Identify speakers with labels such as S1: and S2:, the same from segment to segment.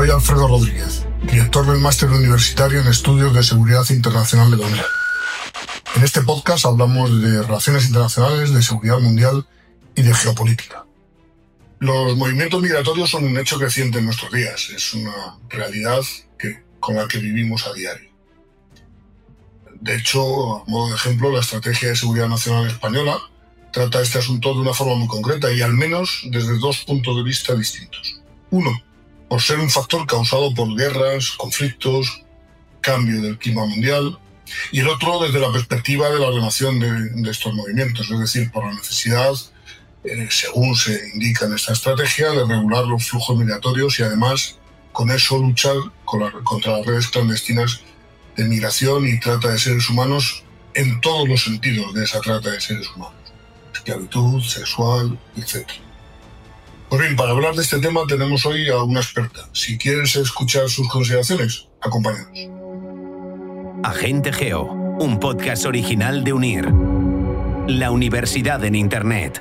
S1: Soy Alfredo Rodríguez, director del Máster Universitario en Estudios de Seguridad Internacional de la. En este podcast hablamos de relaciones internacionales, de seguridad mundial y de geopolítica. Los movimientos migratorios son un hecho creciente en nuestros días. Es una realidad que, con la que vivimos a diario. De hecho, a modo de ejemplo, la Estrategia de Seguridad Nacional Española trata este asunto de una forma muy concreta y al menos desde dos puntos de vista distintos. Uno, por ser un factor causado por guerras, conflictos, cambio del clima mundial, y el otro desde la perspectiva de la ordenación de, estos movimientos, es decir, por la necesidad, eh, según se indica en esta estrategia, de regular los flujos migratorios y además con eso luchar contra las redes clandestinas de migración y trata de seres humanos en todos los sentidos de esa trata de seres humanos, esclavitud, sexual, etc. Pues bien, para hablar de este tema tenemos hoy a una experta. Si quieres escuchar sus consideraciones, acompáñanos.
S2: Agente Geo, un podcast original de UNIR, la universidad en Internet.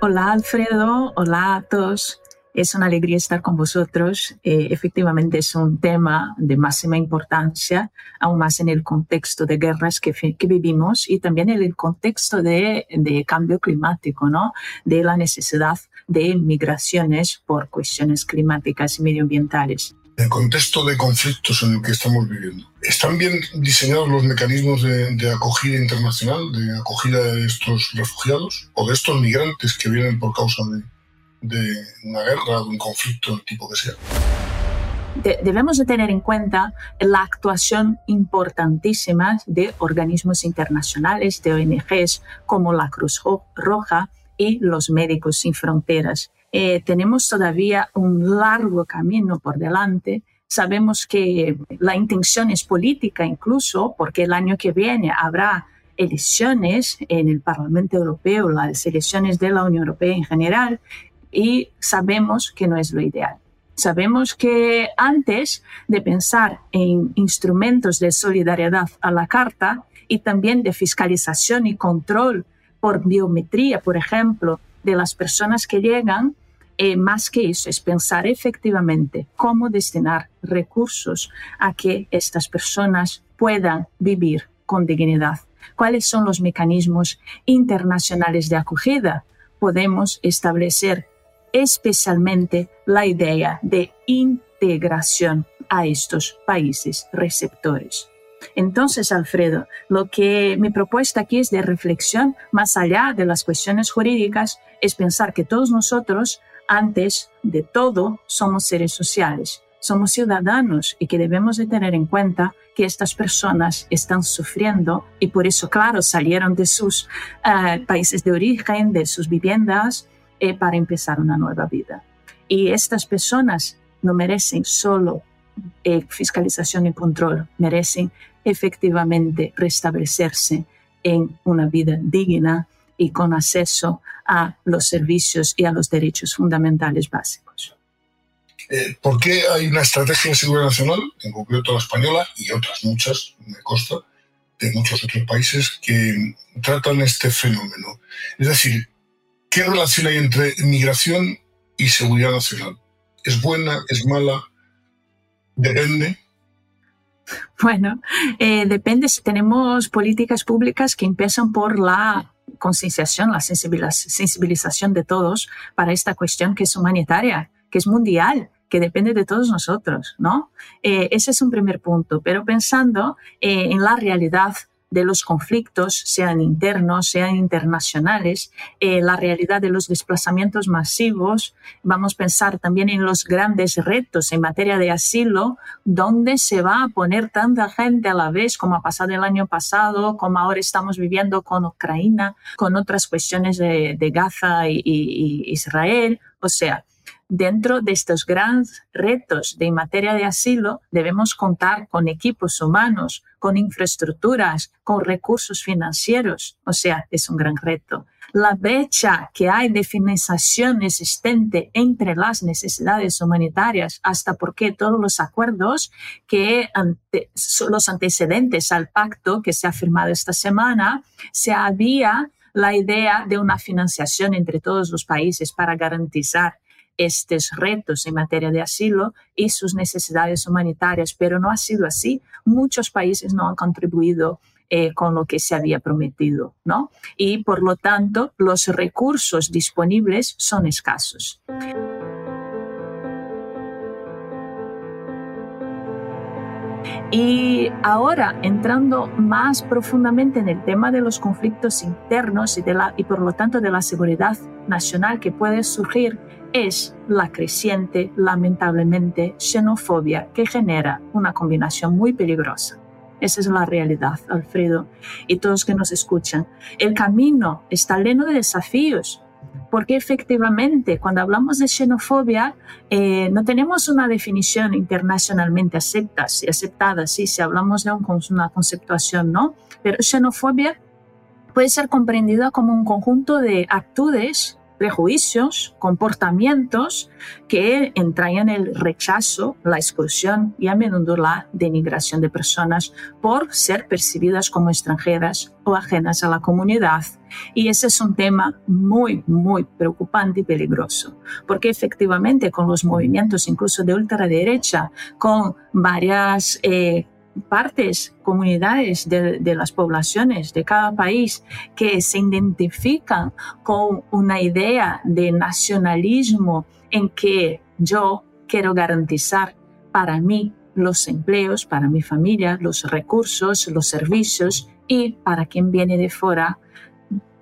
S3: Hola Alfredo, hola a todos. Es una alegría estar con vosotros. Eh, efectivamente es un tema de máxima importancia, aún más en el contexto de guerras que, vivimos y también en el contexto de, cambio climático, ¿no? de la necesidad de migraciones por cuestiones climáticas y medioambientales.
S1: En el contexto de conflictos en el que estamos viviendo, ¿están bien diseñados los mecanismos de acogida internacional, de acogida de estos refugiados o de estos migrantes que vienen por causa de, de una guerra, de un conflicto, del tipo que sea.
S3: debemos de tener en cuenta la actuación importantísima de organismos internacionales, de ONGs como la Cruz Roja y los Médicos Sin Fronteras. Eh, tenemos todavía un largo camino por delante. Sabemos que la intención es política incluso, porque el año que viene habrá elecciones en el Parlamento Europeo, las elecciones de la Unión Europea en general, y sabemos que no es lo ideal. Sabemos que antes de pensar en instrumentos de solidaridad a la carta y también de fiscalización y control por biometría, por ejemplo, de las personas que llegan, eh, más que eso es pensar efectivamente cómo destinar recursos a que estas personas puedan vivir con dignidad. ¿Cuáles son los mecanismos internacionales de acogida? Podemos establecer especialmente la idea de integración a estos países receptores. Entonces, Alfredo, lo que mi propuesta aquí es de reflexión, más allá de las cuestiones jurídicas, es pensar que todos nosotros, antes de todo, somos seres sociales, somos ciudadanos y que debemos de tener en cuenta que estas personas están sufriendo y por eso, claro, salieron de sus eh, países de origen, de sus viviendas, eh, para empezar una nueva vida. Y estas personas no merecen solo eh, fiscalización y control, merecen efectivamente restablecerse en una vida digna y con acceso a los servicios y a los derechos fundamentales básicos.
S1: Eh, ¿Por qué hay una estrategia de seguridad nacional, en concreto la española y otras muchas, me consta, de muchos otros países que tratan este fenómeno? Es decir, ¿Qué relación hay entre migración y seguridad nacional? ¿Es buena? ¿Es mala? ¿Depende?
S3: Bueno, eh, depende si tenemos políticas públicas que empiezan por la concienciación, la sensibilización de todos para esta cuestión que es humanitaria, que es mundial, que depende de todos nosotros, ¿no? Eh, ese es un primer punto, pero pensando eh, en la realidad de los conflictos, sean internos, sean internacionales, eh, la realidad de los desplazamientos masivos. Vamos a pensar también en los grandes retos en materia de asilo, donde se va a poner tanta gente a la vez como ha pasado el año pasado, como ahora estamos viviendo con Ucrania, con otras cuestiones de, Gaza y, y Israel. O sea, dentro de estos grandes retos de materia de asilo, debemos contar con equipos humanos, con infraestructuras, con recursos financieros. O sea, es un gran reto la brecha que hay de financiación existente entre las necesidades humanitarias, hasta porque todos los acuerdos que son los antecedentes al pacto que se ha firmado esta semana, se había la idea de una financiación entre todos los países para garantizar estos retos en materia de asilo y sus necesidades humanitarias, pero no ha sido así. Muchos países no han contribuido eh, con lo que se había prometido, ¿no? Y por lo tanto, los recursos disponibles son escasos. Y ahora, entrando más profundamente en el tema de los conflictos internos y, de la, y por lo tanto de la seguridad nacional que puede surgir, es la creciente, lamentablemente, xenofobia que genera una combinación muy peligrosa. Esa es la realidad, Alfredo, y todos que nos escuchan. El camino está lleno de desafíos, porque efectivamente cuando hablamos de xenofobia eh, no tenemos una definición internacionalmente aceptada, si aceptada, sí, si hablamos de una conceptuación, ¿no? Pero xenofobia puede ser comprendida como un conjunto de actitudes prejuicios, comportamientos que entrañan el rechazo, la exclusión y a menudo la denigración de personas por ser percibidas como extranjeras o ajenas a la comunidad. Y ese es un tema muy, muy preocupante y peligroso, porque efectivamente con los movimientos incluso de ultraderecha, con varias eh, partes, comunidades de, las poblaciones de cada país que se identifican con una idea de nacionalismo en que yo quiero garantizar para mí los empleos, para mi familia, los recursos, los servicios y para quien viene de fuera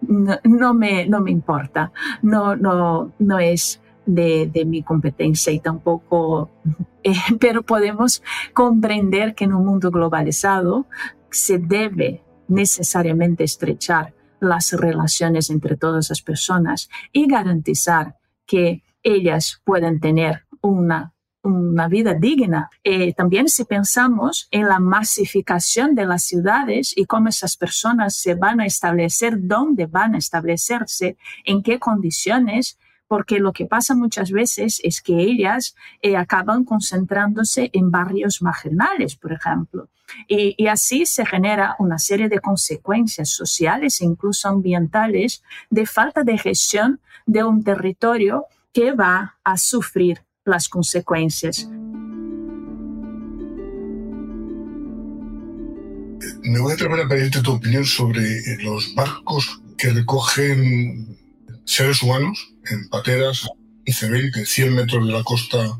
S3: no, me, no me importa, no, no, no es de, mi competencia y tampoco, pero podemos comprender que en un mundo globalizado se debe necesariamente estrechar las relaciones entre todas las personas y garantizar que ellas puedan tener una una vida digna. Eh, también si pensamos en la masificación de las ciudades y cómo esas personas se van a establecer, dónde van a establecerse, en qué condiciones, porque lo que pasa muchas veces es que ellas eh, acaban concentrándose en barrios marginales, por ejemplo. Y, así se genera una serie de consecuencias sociales e incluso ambientales de falta de gestión de un territorio que va a sufrir las consecuencias.
S1: Me voy a atrever a pedirte tu opinión sobre los barcos que recogen seres humanos en pateras IC-20, 100 metros de la costa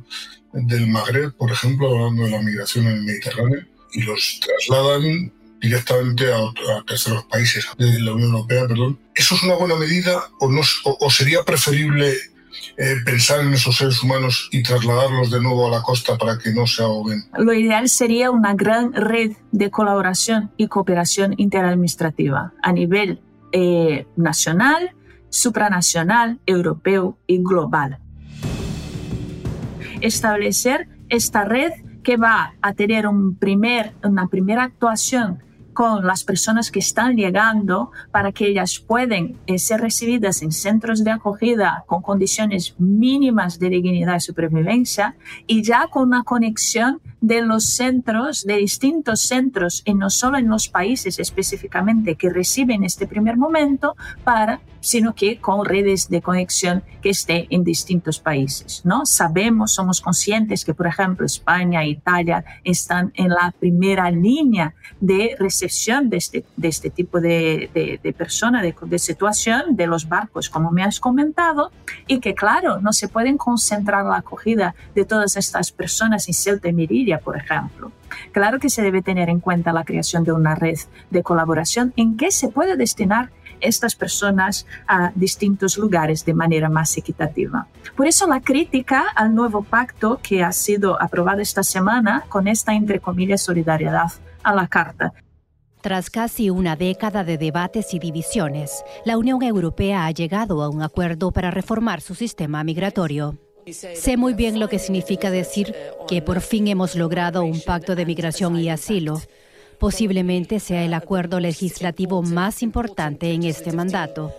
S1: del Magreb, por ejemplo, hablando de la migración en el Mediterráneo, y los trasladan directamente a, terceros países de la Unión Europea, perdón. ¿Eso es una buena medida o, no, o, sería preferible eh, pensar en esos seres humanos y trasladarlos de nuevo a la costa para que no se ahoguen?
S3: Lo ideal sería una gran red de colaboración y cooperación interadministrativa a nivel eh, nacional, supranacional, europeo y global. Establecer esta red que va a tener un primer, una primera actuación con las personas que están llegando para que ellas puedan eh, ser recibidas en centros de acogida con condiciones mínimas de dignidad y supervivencia y ya con una conexión de los centros, de distintos centros, y no solo en los países específicamente que reciben este primer momento, para, sino que con redes de conexión que estén en distintos países. ¿no? Sabemos, somos conscientes que, por ejemplo, España e Italia están en la primera línea de recepción de este, este tipo de, de, de persona, de, de situación, de los barcos, como me has comentado, y que, claro, no se pueden concentrar la acogida de todas estas personas en Ceuta y Melilla por ejemplo. Claro que se debe tener en cuenta la creación de una red de colaboración en que se puede destinar estas personas a distintos lugares de manera más equitativa. Por eso la crítica al nuevo pacto que ha sido aprobado esta semana con esta, entre comillas, solidaridad a la carta.
S4: Tras casi una década de debates y divisiones, la Unión Europea ha llegado a un acuerdo para reformar su sistema migratorio. Sé muy bien lo que significa decir que por fin hemos logrado un pacto de migración y asilo. Posiblemente sea el acuerdo legislativo más importante en este mandato.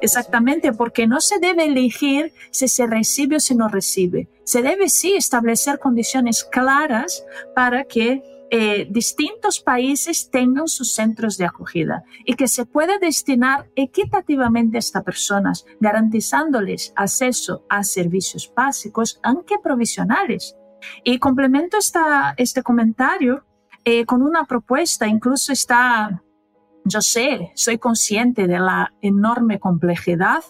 S3: Exactamente, porque no se debe elegir si se recibe o si no recibe. Se debe sí establecer condiciones claras para que eh, distintos países tengan sus centros de acogida y que se pueda destinar equitativamente a estas personas, garantizándoles acceso a servicios básicos, aunque provisionales. Y complemento esta, este comentario eh, con una propuesta, incluso está yo sé, soy consciente de la enorme complejidad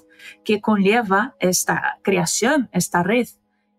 S3: que conlleva esta creación, esta red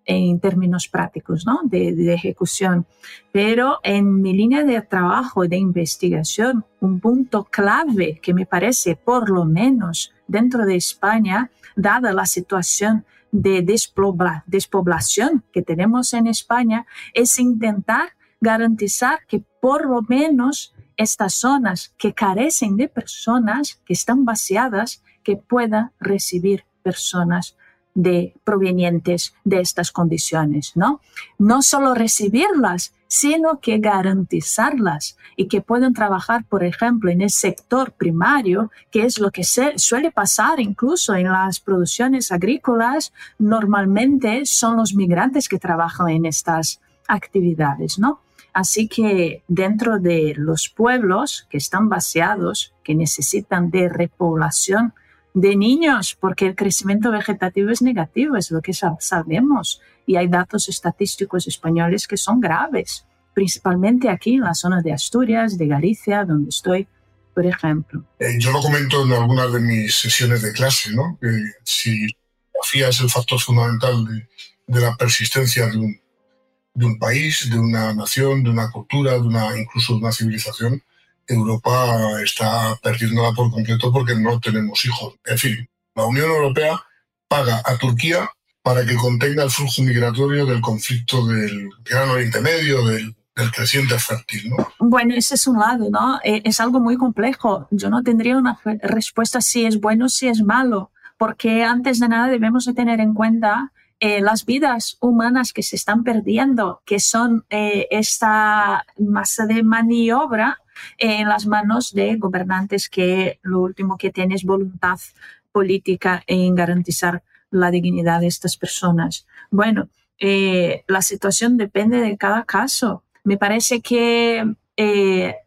S3: en términos prácticos ¿no? de, ejecución. Pero en mi línea de trabajo de investigación, un punto clave que me parece, por lo menos dentro de España, dada la situación de despoblación que tenemos en España, es intentar garantizar que por lo menos estas zonas que carecen de personas, que están vaciadas, que puedan recibir personas de provenientes de estas condiciones, ¿no? No solo recibirlas, sino que garantizarlas y que puedan trabajar, por ejemplo, en el sector primario, que es lo que suele pasar incluso en las producciones agrícolas, normalmente son los migrantes que trabajan en estas actividades, ¿no? Así que dentro de los pueblos que están vaciados, que necesitan de repoblación de niños, porque el crecimiento vegetativo es negativo, es lo que sabemos. Y hay datos estadísticos españoles que son graves, principalmente aquí en la zona de Asturias, de Galicia, donde estoy, por ejemplo.
S1: Eh, yo lo comento en algunas de mis sesiones de clase, ¿no? Si la FIA es el factor fundamental de la persistencia de un, de un país, de una nación, de una cultura, de una incluso de una civilización, Europa está perdiéndola por completo porque no tenemos hijos. En fin, la Unión Europea paga a Turquía para que contenga el flujo migratorio del conflicto del Gran Oriente Medio, del, creciente fértil, ¿no?
S3: Bueno, ese es un lado, ¿no? Eh, es algo muy complejo. Yo no tendría una respuesta si es bueno o si es malo, porque antes de nada debemos de tener en cuenta eh, las vidas humanas que se están perdiendo, que son eh, esta masa de maniobra en las manos de gobernantes que lo último que tienen es voluntad política en garantizar la dignidad de estas personas. Bueno, eh, la situación depende de cada caso. Me parece que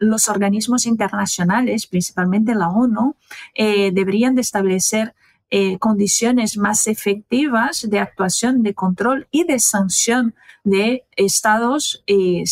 S3: los organismos internacionales, principalmente la ONU, deberían de establecer eh, condiciones más efectivas de actuación, de control y de sanción de estados eh,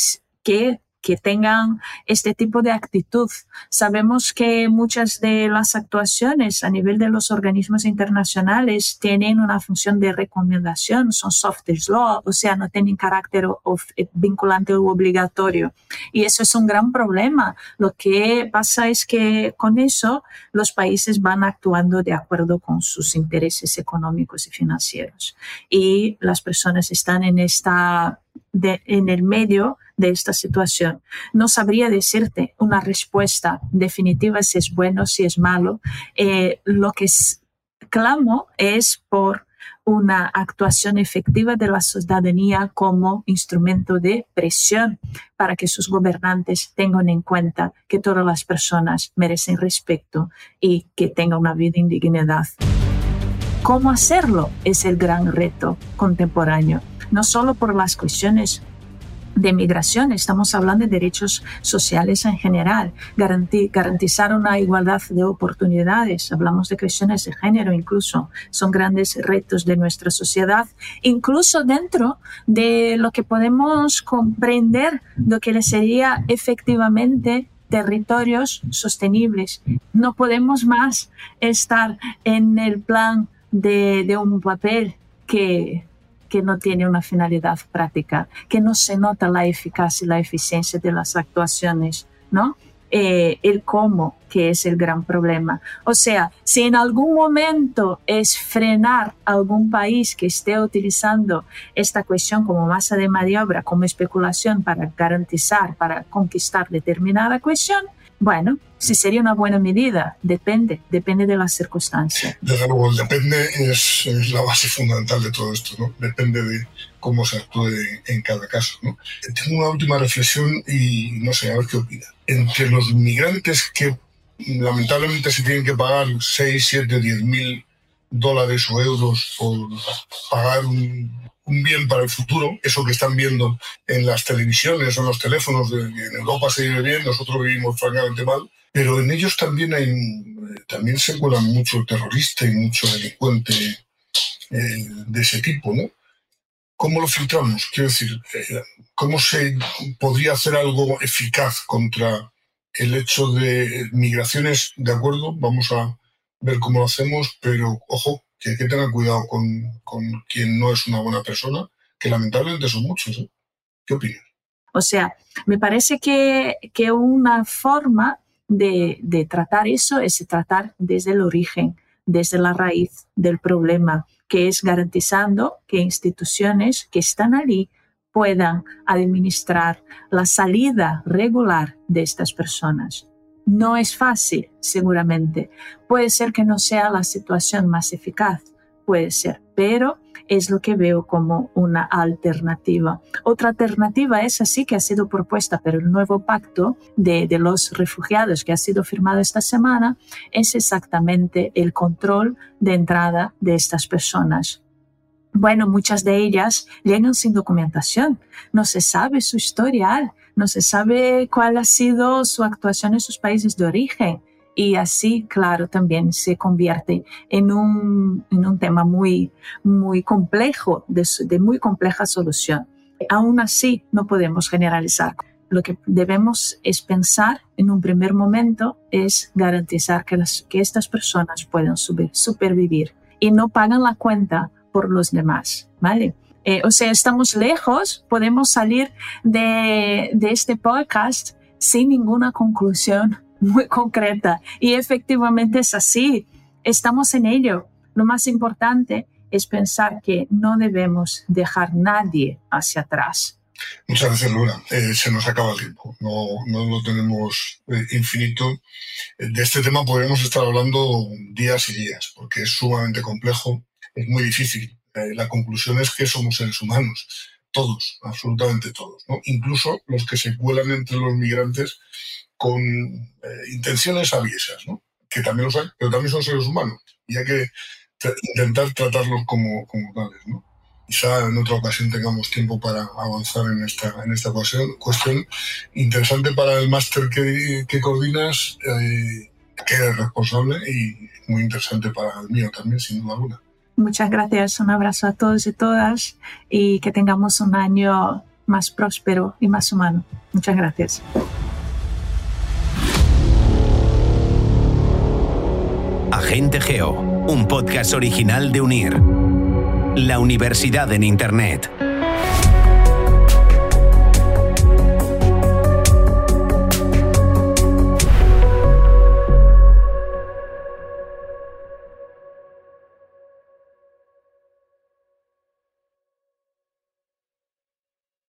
S3: que que tengan este tipo de actitud. Sabemos que muchas de las actuaciones a nivel de los organismos internacionales tienen una función de recomendación, son soft law, o sea, no tienen carácter eh, vinculante o obligatorio. Y eso es un gran problema. Lo que pasa es que con eso los países van actuando de acuerdo con sus intereses económicos y financieros. Y las personas están en esta en el medio de esta situación. No sabría decirte una respuesta definitiva si es bueno, si es malo. Eh, lo que clamo es por una actuación efectiva de la ciudadanía como instrumento de presión para que sus gobernantes tengan en cuenta que todas las personas merecen respeto y que tengan una vida en dignidad. ¿Cómo hacerlo? Es el gran reto contemporáneo, no solo por las cuestiones de migración, estamos hablando de derechos sociales en general, garantizar una igualdad de oportunidades, hablamos de cuestiones de género incluso, son grandes retos de nuestra sociedad, incluso dentro de lo que podemos comprender lo que sería efectivamente territorios sostenibles. No podemos más estar en el plan de, un papel que que no tiene una finalidad práctica, que no se nota la eficacia y la eficiencia de las actuaciones, ¿no? Eh, el cómo, que es el gran problema. O sea, si en algún momento es frenar algún país que esté utilizando esta cuestión como masa de maniobra, como especulación para garantizar, para conquistar determinada cuestión, Bueno, si sería una buena medida, depende, depende de las circunstancias.
S1: Desde luego, el depende es, es, la base fundamental de todo esto, ¿no? Depende de cómo se actúe en cada caso, ¿no? Tengo una última reflexión y no sé, a ver qué opina. Entre los migrantes que lamentablemente se tienen que pagar 6, 7, 10 mil dólares o euros por pagar un, bien para el futuro, eso que están viendo en las televisiones o en los teléfonos, en Europa se vive bien, nosotros vivimos francamente mal, pero en ellos también hay también se cuelan mucho terrorista y mucho delincuente eh, de ese tipo, ¿no? ¿Cómo lo filtramos? Quiero decir, eh, ¿cómo se podría hacer algo eficaz contra el hecho de migraciones? De acuerdo, vamos a ver cómo lo hacemos, pero ojo, que hay que tener cuidado con, con quien no es una buena persona, que lamentablemente son muchos. ¿eh? ¿Qué opinas?
S3: O sea, me parece que, que una forma de, de, tratar eso es tratar desde el origen, desde la raíz del problema, que es garantizando que instituciones que están allí puedan administrar la salida regular de estas personas. No es fácil, seguramente. Puede ser que no sea la situación más eficaz, puede ser, pero es lo que veo como una alternativa. Otra alternativa es así que ha sido propuesta por el nuevo pacto de, de, los refugiados que ha sido firmado esta semana, es exactamente el control de entrada de estas personas. Bueno, muchas de ellas llegan sin documentación, no se sabe su historial, no se sabe cuál ha sido su actuación en sus países de origen. Y así, claro, también se convierte en un, en un tema muy, muy complejo, de, muy compleja solución. Aún así, no podemos generalizar. Lo que debemos es pensar en un primer momento es garantizar que, las, que estas personas puedan subir, supervivir y no pagan la cuenta por los demás, ¿vale? Eh, o sea, estamos lejos, podemos salir de, de este podcast sin ninguna conclusión muy concreta. Y efectivamente es así, estamos en ello. Lo más importante es pensar que no debemos dejar nadie hacia atrás.
S1: Muchas gracias, Laura. Eh, se nos acaba el tiempo, no, no lo tenemos eh, infinito. De este tema podríamos estar hablando días y días, porque es sumamente complejo, es muy difícil eh, la conclusión es que somos seres humanos, todos, absolutamente todos, ¿no? incluso los que se cuelan entre los migrantes con eh, intenciones aviesas, ¿no? que también los hay, pero también son seres humanos y hay que intentar tratarlos como, tales. ¿no? Quizá en otra ocasión tengamos tiempo para avanzar en esta, en esta cuestión, cuestión interesante para el máster que, que coordinas, eh, que eres responsable y muy interesante para el mío también, sin duda alguna.
S3: Muchas gracias, un abrazo a todos y todas y que tengamos un año más próspero y más humano. Muchas gracias.
S2: Agente Geo, un podcast original de UNIR, la universidad en Internet.